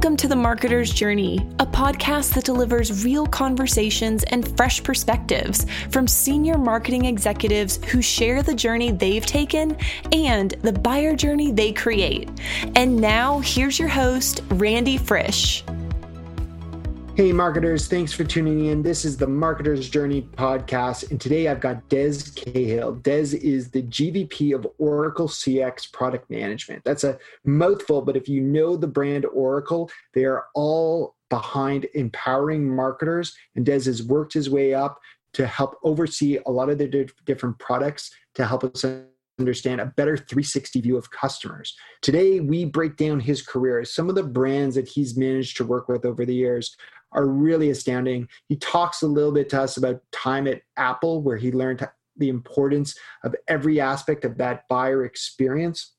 Welcome to The Marketer's Journey, a podcast that delivers real conversations and fresh perspectives from senior marketing executives who share the journey they've taken and the buyer journey they create. And now, here's your host, Randy Frisch. Hey, marketers, thanks for tuning in. This is the Marketer's Journey podcast. And today I've got Des Cahill. Des is the GVP of Oracle CX Product Management. That's a mouthful, but if you know the brand Oracle, they are all behind empowering marketers. And Des has worked his way up to help oversee a lot of the different products to help us understand a better 360 view of customers. Today, we break down his career, some of the brands that he's managed to work with over the years, are really astounding. He talks a little bit to us about time at Apple, where he learned the importance of every aspect of that buyer experience.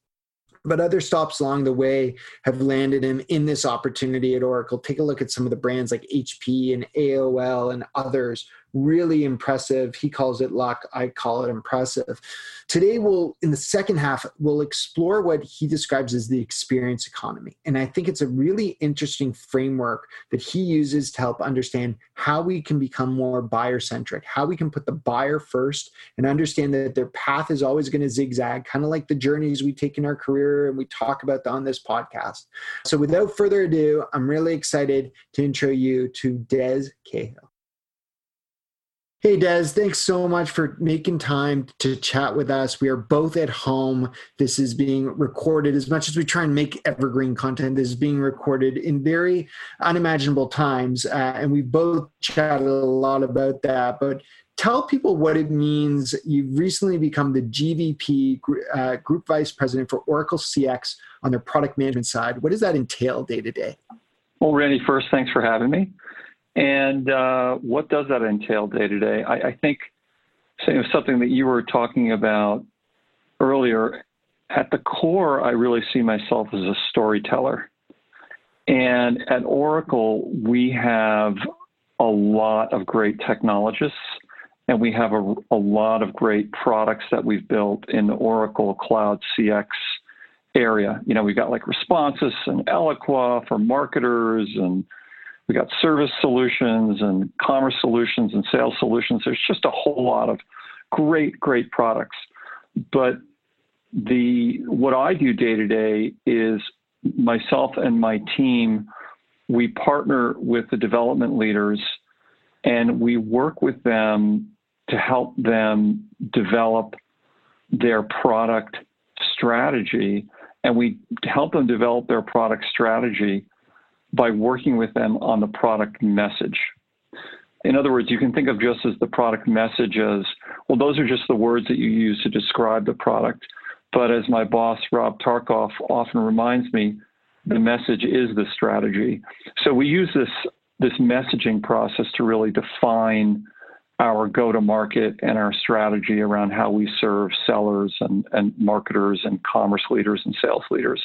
But other stops along the way have landed him in this opportunity at Oracle. Take a look at some of the brands like HP and AOL and others really impressive. He calls it luck. I call it impressive. Today, we'll, in the second half, we'll explore what he describes as the experience economy. And I think it's a really interesting framework that he uses to help understand how we can become more buyer centric, how we can put the buyer first and understand that their path is always going to zigzag, kind of like the journeys we take in our career and we talk about on this podcast. So, without further ado, I'm really excited to intro you to Des Cahill. Hey, Des, thanks so much for making time to chat with us. We are both at home. This is being recorded as much as we try and make evergreen content. This is being recorded in very unimaginable times. Uh, and we both chatted a lot about that. But tell people what it means. You've recently become the GVP, uh, Group Vice President for Oracle CX on their product management side. What does that entail day to day? Well, Randy, first, thanks for having me. And uh, what does that entail day to day? I think something that you were talking about earlier. At the core, I really see myself as a storyteller. And at Oracle, we have a lot of great technologists and we have a, a, lot of great products that we've built in the Oracle Cloud CX area. You know, we've got like Responsys and Eloqua for marketers and we got service solutions and commerce solutions and sales solutions. There's just a whole lot of great, great products. But the what I do day to day is myself and my team, we partner with the development leaders and we work with them to help them develop their product strategy and we help them develop their product strategy by working with them on the product message. In other words, you can think of just as the product message as well, those are just the words that you use to describe the product. But as my boss, Rob Tarkoff, often reminds me, the message is the strategy. So we use this, this messaging process to really define our go to market and our strategy around how we serve sellers and, and marketers and commerce leaders and sales leaders.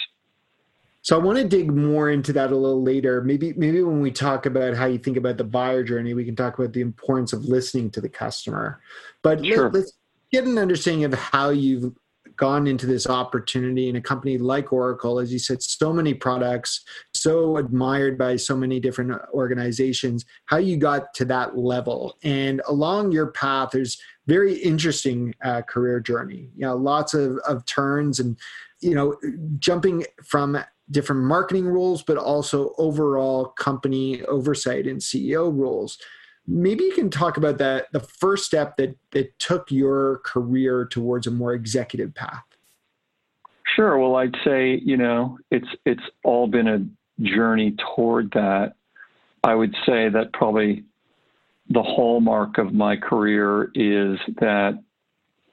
So I want to dig more into that a little later. Maybe maybe when we talk about how you think about the buyer journey, we can talk about the importance of listening to the customer. But sure. let, us get an understanding of how you've gone into this opportunity in a company like Oracle, as you said, so many products, so admired by so many different organizations, how you got to that level. And along your path, there's very interesting uh, career journey. You know, lots of, of turns and, you know, jumping from different marketing roles, but also overall company oversight and CEO roles. Maybe you can talk about that the first step that that took your career towards a more executive path. Sure. Well, I'd say you know it's it's all been a journey toward that. I would say that probably the hallmark of my career is that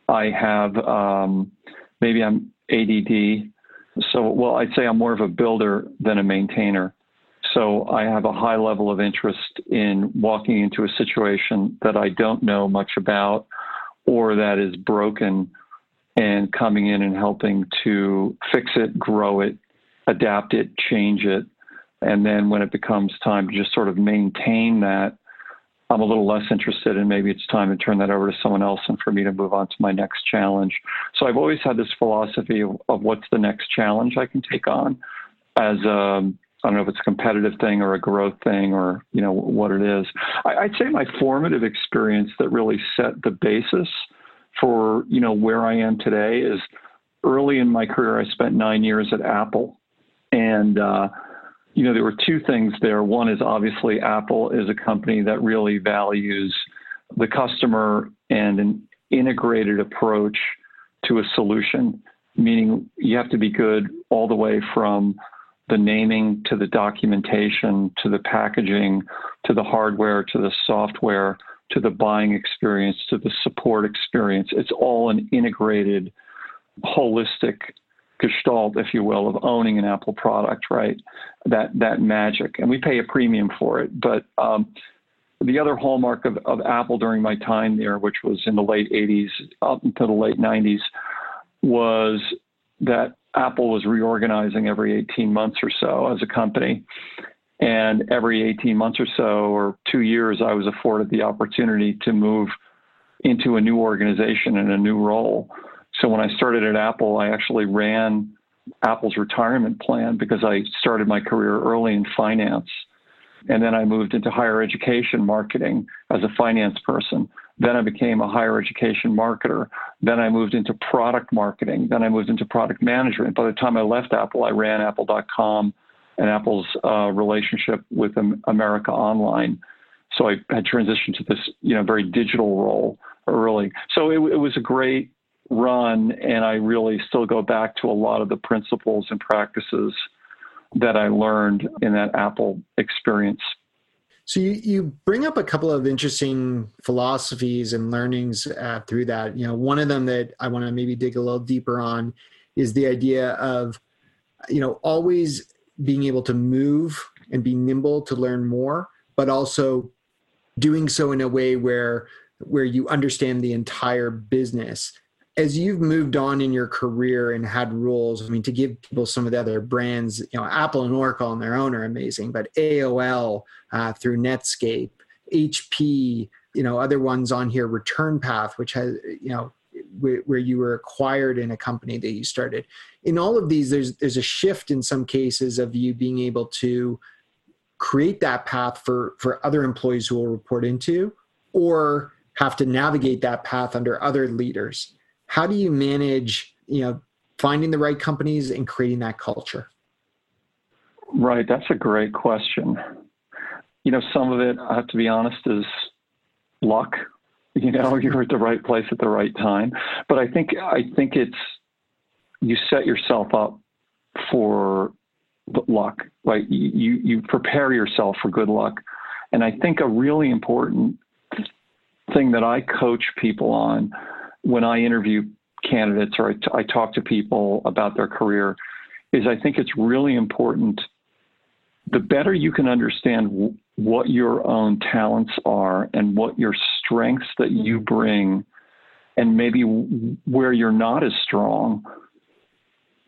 I have um, maybe I'm ADD so, well, I'd say I'm more of a builder than a maintainer. So I have a high level of interest in walking into a situation that I don't know much about or that is broken and coming in and helping to fix it, grow it, adapt it, change it. And then when it becomes time to just sort of maintain that, I'm a little less interested, and maybe it's time to turn that over to someone else and for me to move on to my next challenge. So I've always had this philosophy of, of what's the next challenge I can take on as a I don't know if it's a competitive thing or a growth thing or you know what it is. I, I'd say my formative experience that really set the basis for you know where I am today is early in my career. I spent nine years at Apple, and uh, you know there were two things there. One is obviously Apple is a company that really values the customer and an integrated approach to a solution, meaning you have to be good all the way from the naming to the documentation to the packaging to the hardware to the software to the buying experience to the support experience. It's all an integrated, holistic gestalt, if you will, of owning an Apple product, right? That that magic, and we pay a premium for it. But um, the other hallmark of, of Apple during my time there, which was in the late 80s up until the late 90s, was that Apple was reorganizing every 18 months or so as a company. And every 18 months or so, or two years, I was afforded the opportunity to move into a new organization and a new role. So when I started at Apple, I actually ran Apple's retirement plan because I started my career early in finance. And then I moved into higher education marketing as a finance person. Then I became a higher education marketer. Then I moved into product marketing. Then I moved into product management. By the time I left Apple, I ran Apple.com and Apple's uh, relationship with America Online. So I had transitioned to this, you know, very digital role early. So it, it was a great run, and I really still go back to a lot of the principles and practices that I learned in that Apple experience. So you, you bring up a couple of interesting philosophies and learnings uh, through that. You know, one of them that I want to maybe dig a little deeper on is the idea of, you know, always being able to move and be nimble to learn more, but also doing so in a way where where you understand the entire business as you've moved on in your career and had roles, I mean, to give people some of the other brands, you know, Apple and Oracle on their own are amazing, but AOL uh, through Netscape, HP, you know, other ones on here, Return Path, which has, you know, where, where you were acquired in a company that you started. In all of these, there's there's a shift in some cases of you being able to create that path for for other employees who will report into, or have to navigate that path under other leaders how do you manage you know finding the right companies and creating that culture? Right. That's a great question. You know some of it i have to be honest is luck. You know you're at the right place at the right time. But i think i think it's you set yourself up for luck. Right you you prepare yourself for good luck. And i think a really important thing that i coach people on when I interview candidates or I, t- I talk to people about their career is I think it's really important. The better you can understand w- what your own talents are and what your strengths that mm-hmm. you bring, and maybe w- where you're not as strong,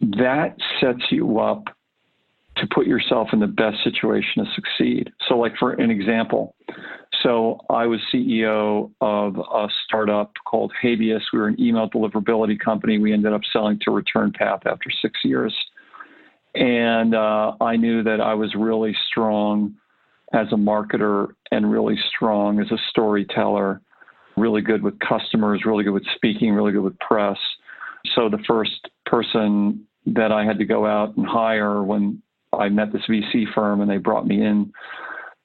that sets you up to put yourself in the best situation to succeed. So, like for an example, so I was CEO of a startup called Habeas. We were an email deliverability company. We ended up selling to Return Path after six years. And uh, I knew that I was really strong as a marketer and really strong as a storyteller, really good with customers, really good with speaking, really good with press. So the first person that I had to go out and hire when I met this VC firm and they brought me in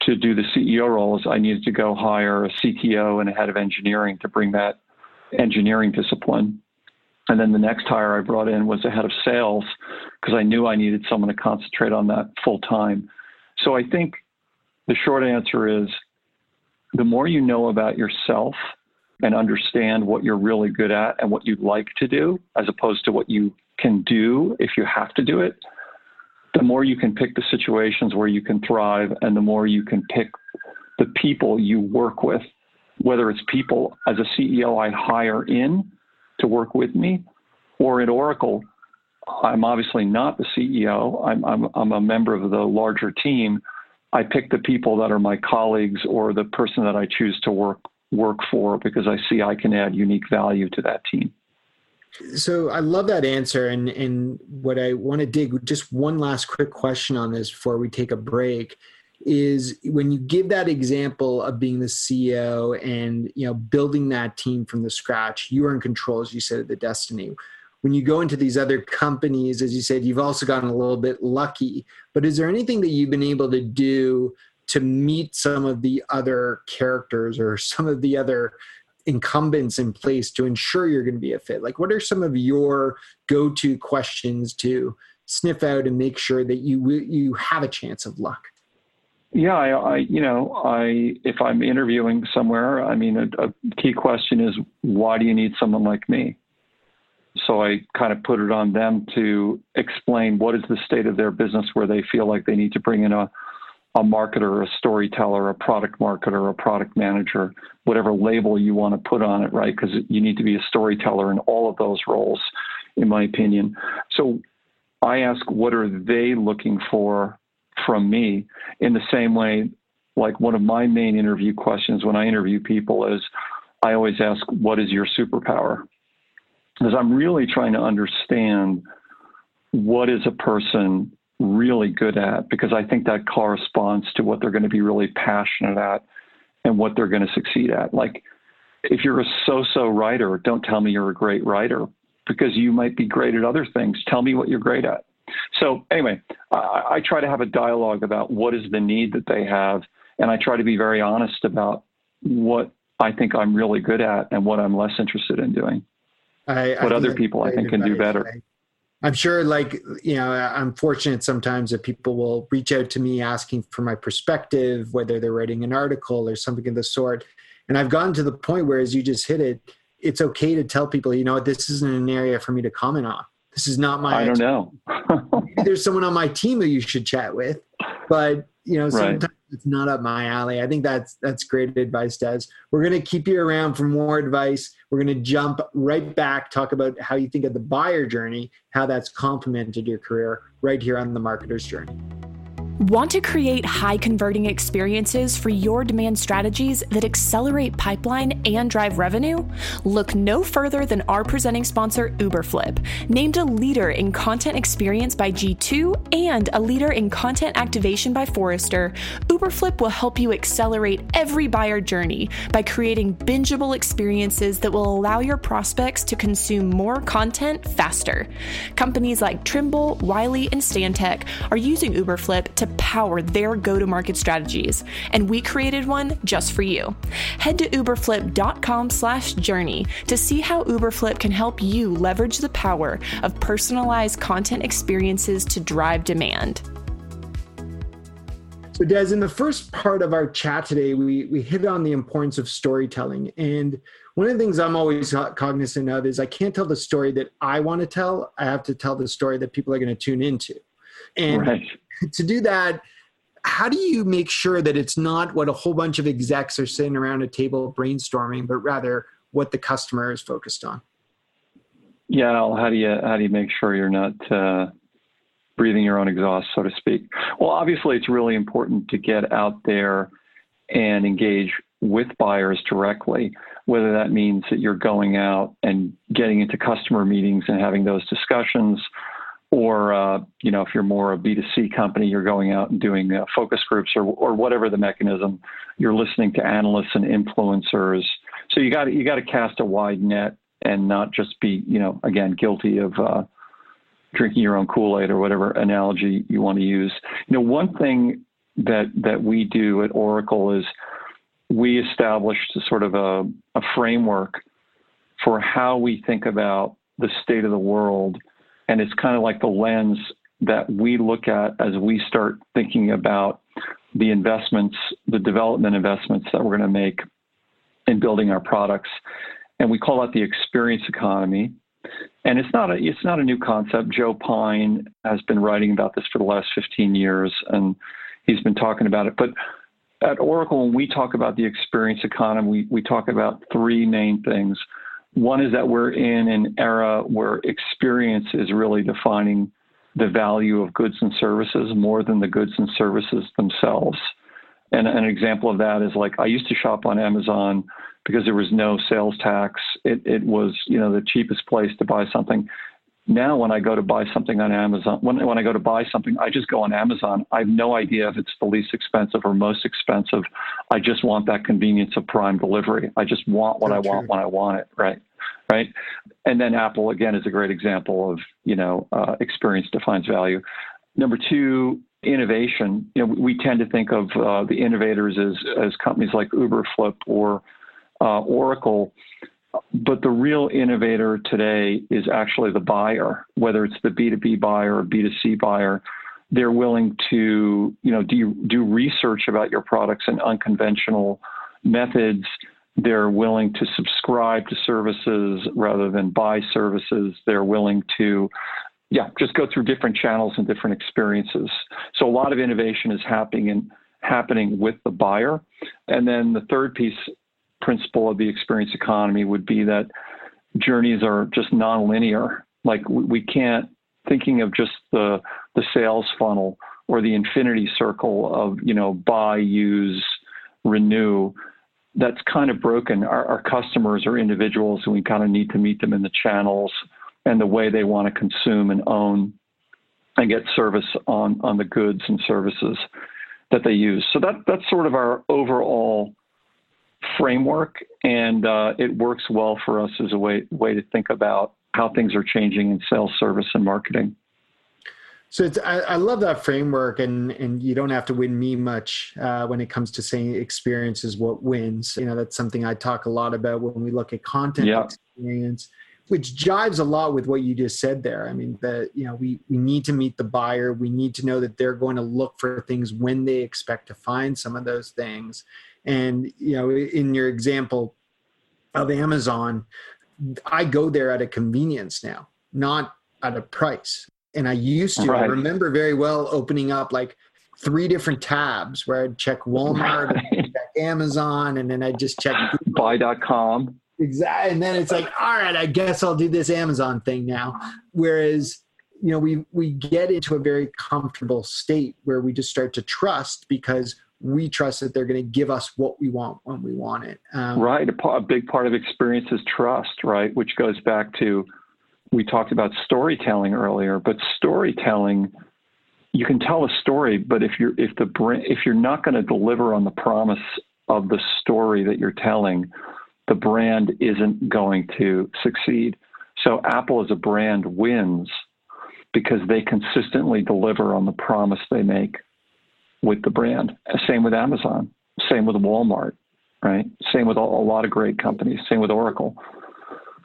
to do the CEO roles, I needed to go hire a CTO and a head of engineering to bring that engineering discipline. And then the next hire I brought in was a head of sales because I knew I needed someone to concentrate on that full time. So I think the short answer is the more you know about yourself and understand what you're really good at and what you'd like to do, as opposed to what you can do if you have to do it, the more you can pick the situations where you can thrive and the more you can pick the people you work with, whether it's people as a CEO I hire in to work with me, or at Oracle, I'm obviously not the CEO. I'm, I'm, I'm a member of the larger team. I pick the people that are my colleagues or the person that I choose to work work for because I see I can add unique value to that team. So I love that answer, and and what I want to dig just one last quick question on this before we take a break is when you give that example of being the CEO and you know building that team from the scratch, you are in control, as you said, of the destiny. When you go into these other companies, as you said, you've also gotten a little bit lucky. But is there anything that you've been able to do to meet some of the other characters or some of the other incumbents in place to ensure you're going to be a fit? Like, what are some of your go-to questions to sniff out and make sure that you you have a chance of luck? Yeah, I, I, you know, I if I'm interviewing somewhere, I mean, a, a, key question is why do you need someone like me? So I kind of put it on them to explain what is the state of their business where they feel like they need to bring in a a marketer, a storyteller, a product marketer, a product manager, whatever label you want to put on it, right? Because you need to be a storyteller in all of those roles, in my opinion. So I ask, what are they looking for from me in the same way, like one of my main interview questions when I interview people is I always ask, what is your superpower? Because I'm really trying to understand what is a person really good at, because I think that corresponds to what they're going to be really passionate at and what they're going to succeed at. Like, if you're a so so writer, don't tell me you're a great writer because you might be great at other things. Tell me what you're great at. So anyway, I, I try to have a dialogue about what is the need that they have, and I try to be very honest about what I think I'm really good at and what I'm less interested in doing. I, what other people I think can do better. I'm sure, like, you know, I'm fortunate sometimes that people will reach out to me asking for my perspective, whether they're writing an article or something of the sort. And I've gotten to the point where, as you just hit it, it's okay to tell people, you know, this isn't an area for me to comment on. This is not my. I don't know. there's someone on my team who you should chat with, but you know sometimes right. it's not up my alley. I think that's that's great advice, Des. We're going to keep you around for more advice. We're going to jump right back, talk about how you think of the buyer journey, how that's complemented your career, right here on the marketer's journey. Want to create high converting experiences for your demand strategies that accelerate pipeline and drive revenue? Look no further than our presenting sponsor, Uberflip. Named a leader in content experience by G2 and a leader in content activation by Forrester, Uberflip will help you accelerate every buyer journey by creating bingeable experiences that will allow your prospects to consume more content faster. Companies like Trimble, Wiley, and Stantec are using Uberflip to power their go to market strategies, and we created one just for you. Head to uberflip.com slash journey to see how Uberflip can help you leverage the power of personalized content experiences to drive demand. So, Des, in the first part of our chat today, we, we hit on the importance of storytelling. And one of the things I'm always cognizant of is I can't tell the story that I want to tell. I have to tell the story that people are going to tune into. And right. To do that, how do you make sure that it's not what a whole bunch of execs are sitting around a table brainstorming, but rather what the customer is focused on? Yeah, how do you how do you make sure you're not uh, breathing your own exhaust, so to speak? Well, obviously, it's really important to get out there and engage with buyers directly. Whether that means that you're going out and getting into customer meetings and having those discussions, or uh, you know if you're more a b2c company you're going out and doing uh, focus groups or, or whatever the mechanism you're listening to analysts and influencers. So you got you got to cast a wide net and not just be you know again guilty of uh, drinking your own kool-aid or whatever analogy you want to use. You know one thing that that we do at oracle is we established sort of a, a framework for how we think about the state of the world and it's kind of like the lens that we look at as we start thinking about the investments, the development investments that we're going to make in building our products. And we call that the experience economy. And it's not a it's not a new concept. Joe Pine has been writing about this for the last 15 years, and he's been talking about it. But at Oracle, when we talk about the experience economy, we, we talk about three main things. One is that we're in an era where experience is really defining the value of goods and services more than the goods and services themselves. And an example of that is like I used to shop on Amazon because there was no sales tax. It, it was, you know, the cheapest place to buy something. Now, when I go to buy something on Amazon, when, when I go to buy something, I just go on Amazon. I have no idea if it's the least expensive or most expensive. I just want that convenience of prime delivery. I just want what I want when I want it, right? Right. And then Apple, again, is a great example of, you know, uh, experience defines value. Number two, innovation. You know, we tend to think of uh, the innovators as, as companies like Uberflip or uh, Oracle. But the real innovator today is actually the buyer, whether it's the B2B buyer or B2C buyer. They're willing to, you know, do, do research about your products in unconventional methods. They're willing to subscribe to services rather than buy services. They're willing to, yeah, just go through different channels and different experiences. So a lot of innovation is happening in, happening with the buyer. And then the third piece principle of the experience economy would be that journeys are just nonlinear. Like we can't thinking of just the the sales funnel or the infinity circle of you know buy, use, renew. That's kind of broken. Our, our customers are individuals, and we kind of need to meet them in the channels and the way they want to consume and own and get service on on the goods and services that they use. So that that's sort of our overall framework, and uh, it works well for us as a way way to think about how things are changing in sales, service, and marketing. So it's, I, I, love that framework, and and you don't have to win me much uh, when it comes to saying experience is what wins. You know that's something I talk a lot about when we look at content experience, which jives a lot with what you just said there. I mean, that you know we we need to meet the buyer. We need to know that they're going to look for things when they expect to find some of those things, and you know, in your example of Amazon, I go there at a convenience now, not at a price. And I used to. Right. I remember very well opening up like three different tabs where I'd check Walmart, right. and check Amazon, and then I'd just check buy.com. Exactly. And then it's like, all right, I guess I'll do this Amazon thing now. Whereas, you know, we we get into a very comfortable state where we just start to trust because we trust that they're going to give us what we want when we want it. Um, right. A, a, big part of experience is trust, right? Which goes back to we talked about storytelling earlier, but storytelling you can tell a story, but if you're if the if you're not going to deliver on the promise of the story that you're telling, the brand isn't going to succeed. So Apple as a brand wins because they consistently deliver on the promise they make with the brand. Same with Amazon. Same with Walmart, right? Same with a, lot of great companies. Same with Oracle.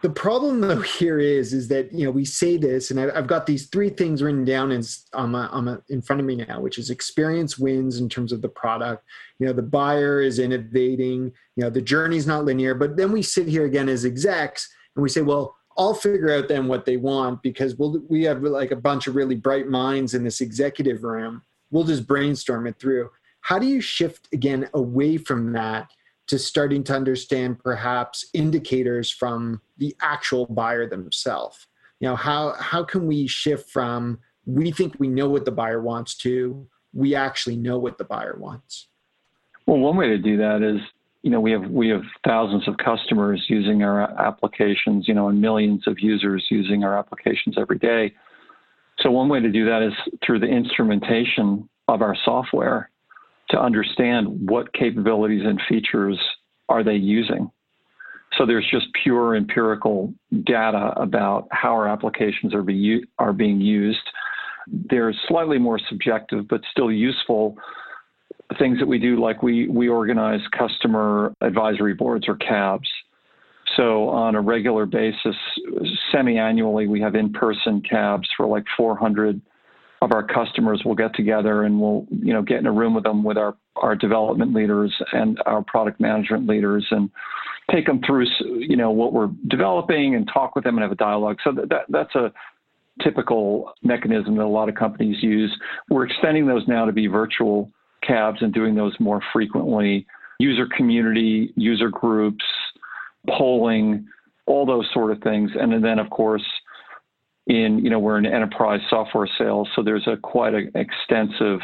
The problem though here is is that you know we say this, and I've got these three things written down in on my, on my, in front of me now, which is experience wins in terms of the product. You know, the buyer is innovating. You know, the journey's not linear. But then we sit here again as execs, and we say, well, I'll figure out then what they want because we'll, we have like a bunch of really bright minds in this executive room we'll just brainstorm it through. How do you shift again away from that to starting to understand perhaps indicators from the actual buyer themselves? You know, how how can we shift from we think we know what the buyer wants to we actually know what the buyer wants? Well, one way to do that is you know we have we have thousands of customers using our applications you know and millions of users using our applications every day so one way to do that is through the instrumentation of our software to understand what capabilities and features are they using. So there's just pure empirical data about how our applications are, be, are being used. There's slightly more subjective but still useful things that we do, like we, we organize customer advisory boards or CABs. So on a regular basis, semi-annually, we have in-person CABs for like 400 of our customers. We'll get together and we'll, you know, get in a room with them with our our development leaders and our product management leaders and take them through, you know, what we're developing and talk with them and have a dialogue. So that, that that's a typical mechanism that a lot of companies use. We're extending those now to be virtual cabs and doing those more frequently. User community, user groups, polling, all those sort of things. And then, of course, in you know we're in enterprise software sales, so there's a quite an extensive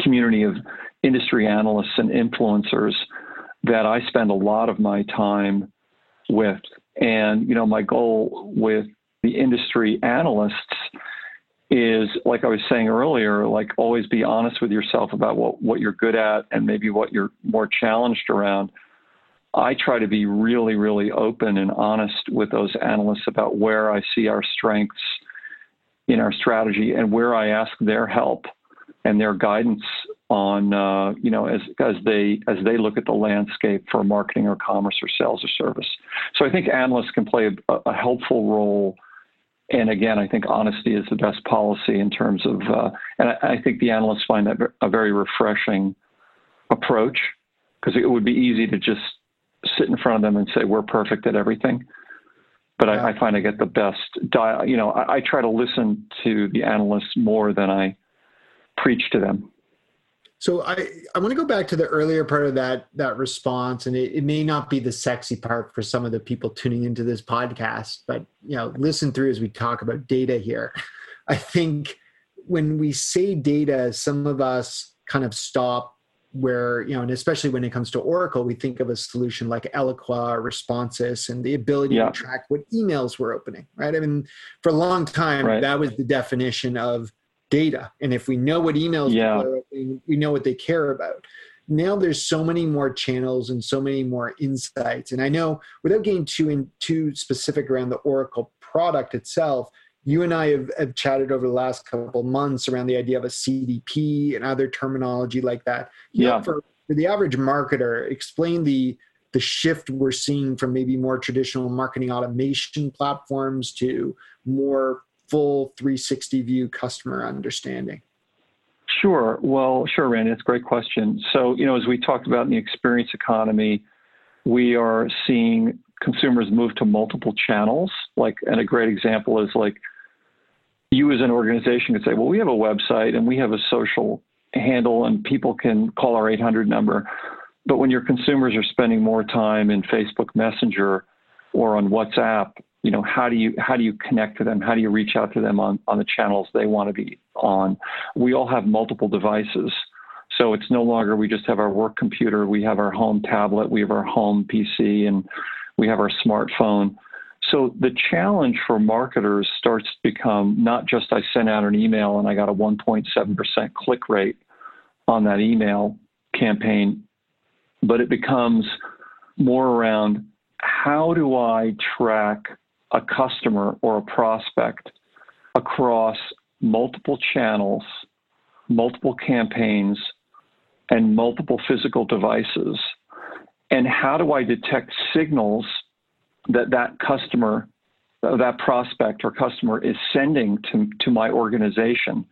community of industry analysts and influencers that I spend a lot of my time with. And, you know, my goal with the industry analysts is like I was saying earlier, like always be honest with yourself about what, what you're good at and maybe what you're more challenged around. I try to be really, really open and honest with those analysts about where I see our strengths in our strategy and where I ask their help and their guidance on, uh, you know, as, as they as they look at the landscape for marketing or commerce or sales or service. So I think analysts can play a, a helpful role and again, I think honesty is the best policy in terms of, uh, and I, I, think the analysts find that a very refreshing approach because it would be easy to just sit in front of them and say we're perfect at everything. But I, I find I get the best. you know, I, I try to listen to the analysts more than I preach to them. So I, I want to go back to the earlier part of that that response, and it, it, may not be the sexy part for some of the people tuning into this podcast, but you know, listen through as we talk about data here. I think when we say data, some of us kind of stop where you know, and especially when it comes to Oracle, we think of a solution like Eloqua or Responsys and the ability yeah. to track what emails we're opening, right? I mean, for a long time, right. that was the definition of data. And if we know what emails yeah. are opening, we know what they care about. Now there's so many more channels and so many more insights. And I know without getting too in too specific around the Oracle product itself, you and I have, have chatted over the last couple months around the idea of a CDP and other terminology like that. You yeah. Know, for, for the average marketer, explain the the shift we're seeing from maybe more traditional marketing automation platforms to more full 360 view customer understanding? Sure. Well, sure, Randy. It's a great question. So, you know, as we talked about in the experience economy, we are seeing consumers move to multiple channels. Like, and a great example is like you as an organization could say, well, we have a website and we have a social handle and people can call our 800 number. But when your consumers are spending more time in Facebook Messenger or on WhatsApp, you know how do you how do you connect to them? How do you reach out to them on on the channels they want to be on? We all have multiple devices. So it's no longer we just have our work computer we have our home tablet we have our home pc and we have our smartphone so the challenge for marketers starts to become not just i sent out an email and i got a 1.7% click rate on that email campaign but it becomes more around how do i track a customer or a prospect across multiple channels, multiple campaigns, and multiple physical devices? And how do I detect signals that that customer, that prospect or customer is sending to, to my organization?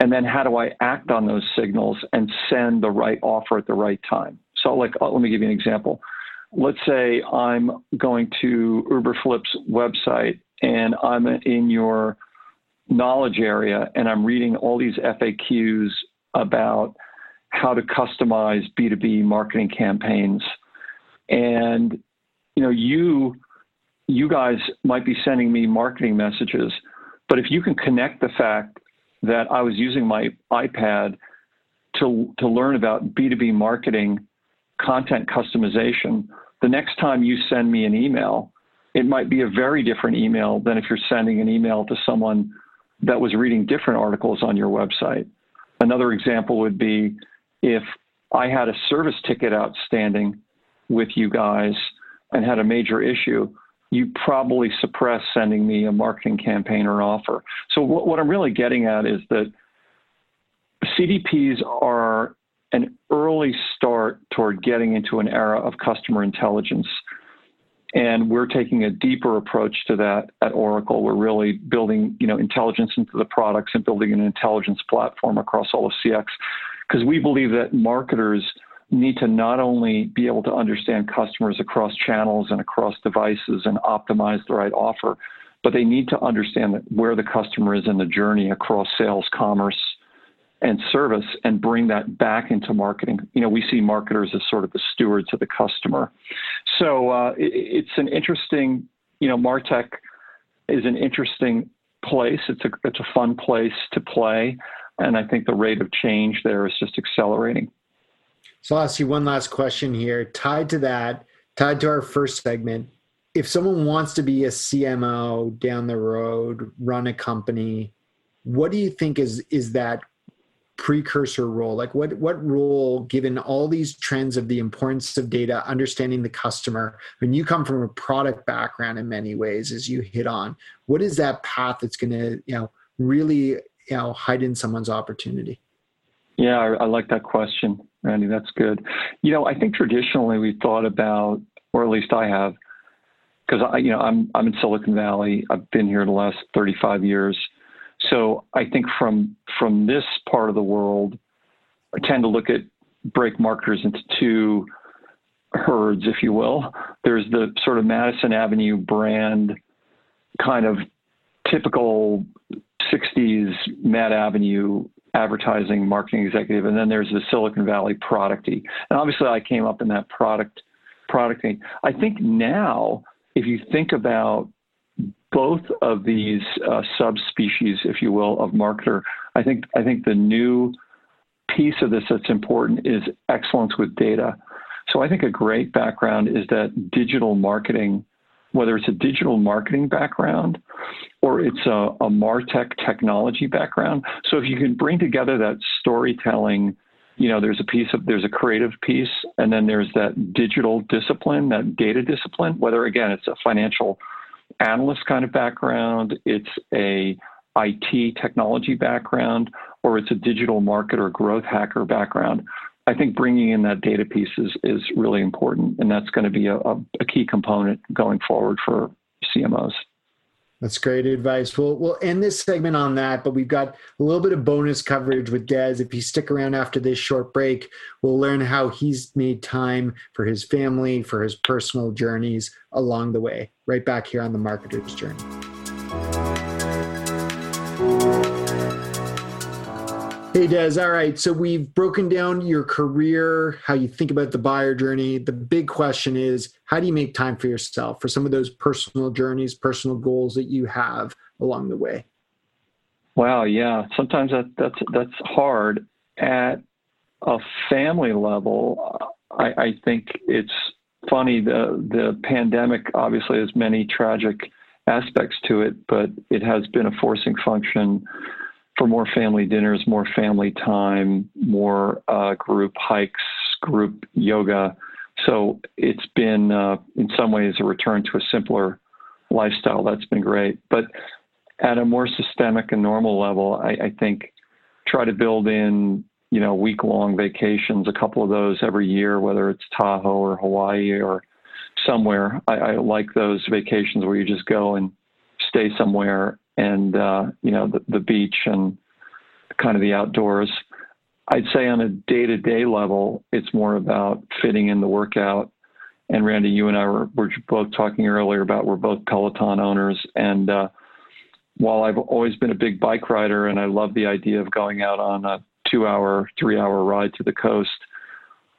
And then how do I act on those signals and send the right offer at the right time? So, like, let me give you an example let's say I'm going to Uberflip's website and I'm in your knowledge area and I'm reading all these FAQs about how to customize B2B marketing campaigns. And you know, you you guys might be sending me marketing messages, but if you can connect the fact that I was using my iPad to to learn about B2B marketing content customization, the next time you send me an email, it might be a very different email than if you're sending an email to someone that was reading different articles on your website. Another example would be if I had a service ticket outstanding with you guys and had a major issue, you probably suppress sending me a marketing campaign or an offer. So what, what I'm really getting at is that CDPs are an early start toward getting into an era of customer intelligence. And we're taking a deeper approach to that at Oracle. We're really building, you know, intelligence into the products and building an intelligence platform across all of CX because we believe that marketers need to not only be able to understand customers across channels and across devices and optimize the right offer, but they need to understand where the customer is in the journey across sales, commerce, and service and bring that back into marketing. You know, we see marketers as sort of the stewards of the customer. So uh, it, it's an interesting, you know, Martech is an interesting place. It's a it's a fun place to play, and I think the rate of change there is just accelerating. So I'll ask you one last question here, tied to that, tied to our first segment. If someone wants to be a CMO down the road, run a company, what do you think is is that precursor role? Like what what role, given all these trends of the importance of data, understanding the customer, when you come from a product background in many ways, as you hit on, what is that path that's going to you know really you know heighten someone's opportunity? Yeah, I, I like that question, Randy. That's good. You know, I think traditionally we thought about, or at least I have, because I, you know, I'm I'm in Silicon Valley. I've been here the last 35 years so I think from from this part of the world, I tend to look at break marketers into two herds, if you will. There's the sort of Madison Avenue brand kind of typical 60s Mad Avenue advertising marketing executive, and then there's the Silicon Valley producty. And obviously, I came up in that product producting. I think now, if you think about both of these uh, subspecies, if you will, of marketer, I think I think the new piece of this that's important is excellence with data. So I think a great background is that digital marketing, whether it's a digital marketing background or it's a, a martech technology background. So if you can bring together that storytelling, you know, there's a piece of there's a creative piece, and then there's that digital discipline, that data discipline. Whether again it's a financial analyst kind of background, it's a IT technology background, or it's a digital marketer growth hacker background. I think bringing in that data piece is, is really important, and that's going to be a, a, key component going forward for CMOs. That's great advice. We'll we'll end this segment on that, but we've got a little bit of bonus coverage with Des. If you stick around after this short break, we'll learn how he's made time for his family, for his personal journeys along the way. Right back here on the marketer's journey. Hey, Des. All right. So we've broken down your career, how you think about the buyer journey. The big question is how do you make time for yourself for some of those personal journeys, personal goals that you have along the way? Wow. Yeah. Sometimes that, that's, that's hard. At a family level, I, I think it's funny. The, the pandemic obviously has many tragic aspects to it, but it has been a forcing function for more family dinners, more family time, more uh, group hikes, group yoga. So it's been, uh, in some ways, a return to a simpler lifestyle. That's been great. But at a more systemic and normal level, I, I think try to build in, you know, week long vacations, a couple of those every year, whether it's Tahoe or Hawaii or somewhere. I, I like those vacations where you just go and stay somewhere and uh, you know the, the beach and kind of the outdoors. I'd say on a day-to-day level, it's more about fitting in the workout. And Randy, you and I were, were both talking earlier about we're both Peloton owners, and uh, while I've always been a big bike rider and I love the idea of going out on a two-hour, three-hour ride to the coast,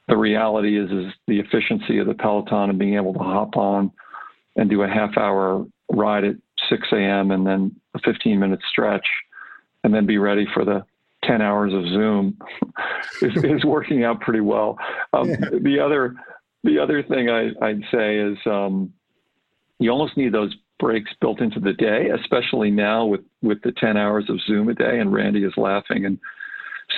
the reality is is the efficiency of the Peloton and being able to hop on and do a half-hour ride at 6 a.m. and then a 15 minute stretch and then be ready for the 10 hours of Zoom is, is working out pretty well. Um, yeah. The other the other thing I, would say is um, you almost need those breaks built into the day, especially now with, with the 10 hours of Zoom a day. And Randy is laughing and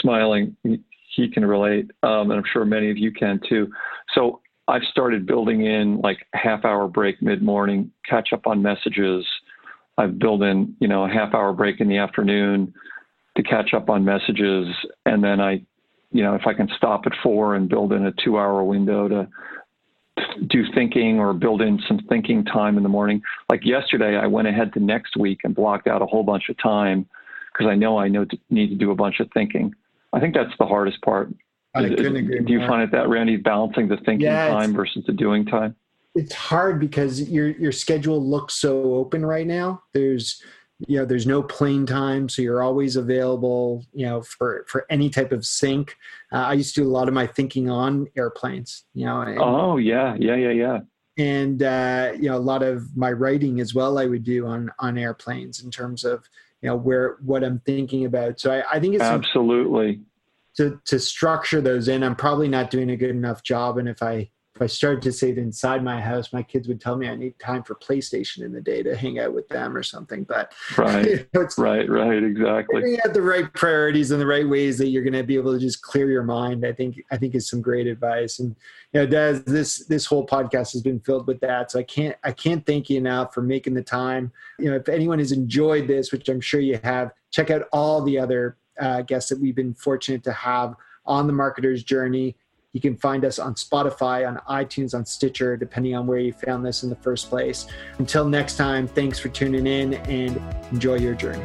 smiling. He, he can relate, um, and I'm sure many of you can too. So I've started building in like half hour break mid morning, catch up on messages, I've built in, you know, a half hour break in the afternoon to catch up on messages. And then I, you know, if I can stop at four and build in a two hour window to do thinking or build in some thinking time in the morning. Like yesterday, I went ahead to next week and blocked out a whole bunch of time because I know I know to, need to do a bunch of thinking. I think that's the hardest part. I is, couldn't agree do you find it that Randy balancing the thinking yeah, time versus the doing time? It's hard because your your schedule looks so open right now. There's you know there's no plane time, so you're always available. You know for for any type of sync. Uh, I used to do a lot of my thinking on airplanes. You know. And, oh yeah, yeah, yeah, yeah. And uh, you know a lot of my writing as well. I would do on on airplanes in terms of you know where what I'm thinking about. So I, I think it's absolutely to to structure those in. I'm probably not doing a good enough job. And if I if I started to say it inside my house, my kids would tell me I need time for PlayStation in the day to hang out with them or something. But right, you know, right, right, exactly. You have the right priorities and the right ways that you're going to be able to just clear your mind. I think I think is some great advice. And you know, Des, this this whole podcast has been filled with that. So I can't I can't thank you enough for making the time. You know, if anyone has enjoyed this, which I'm sure you have, check out all the other uh, guests that we've been fortunate to have on the marketer's journey. You can find us on Spotify, on iTunes, on Stitcher, depending on where you found this in the first place. Until next time, thanks for tuning in and enjoy your journey.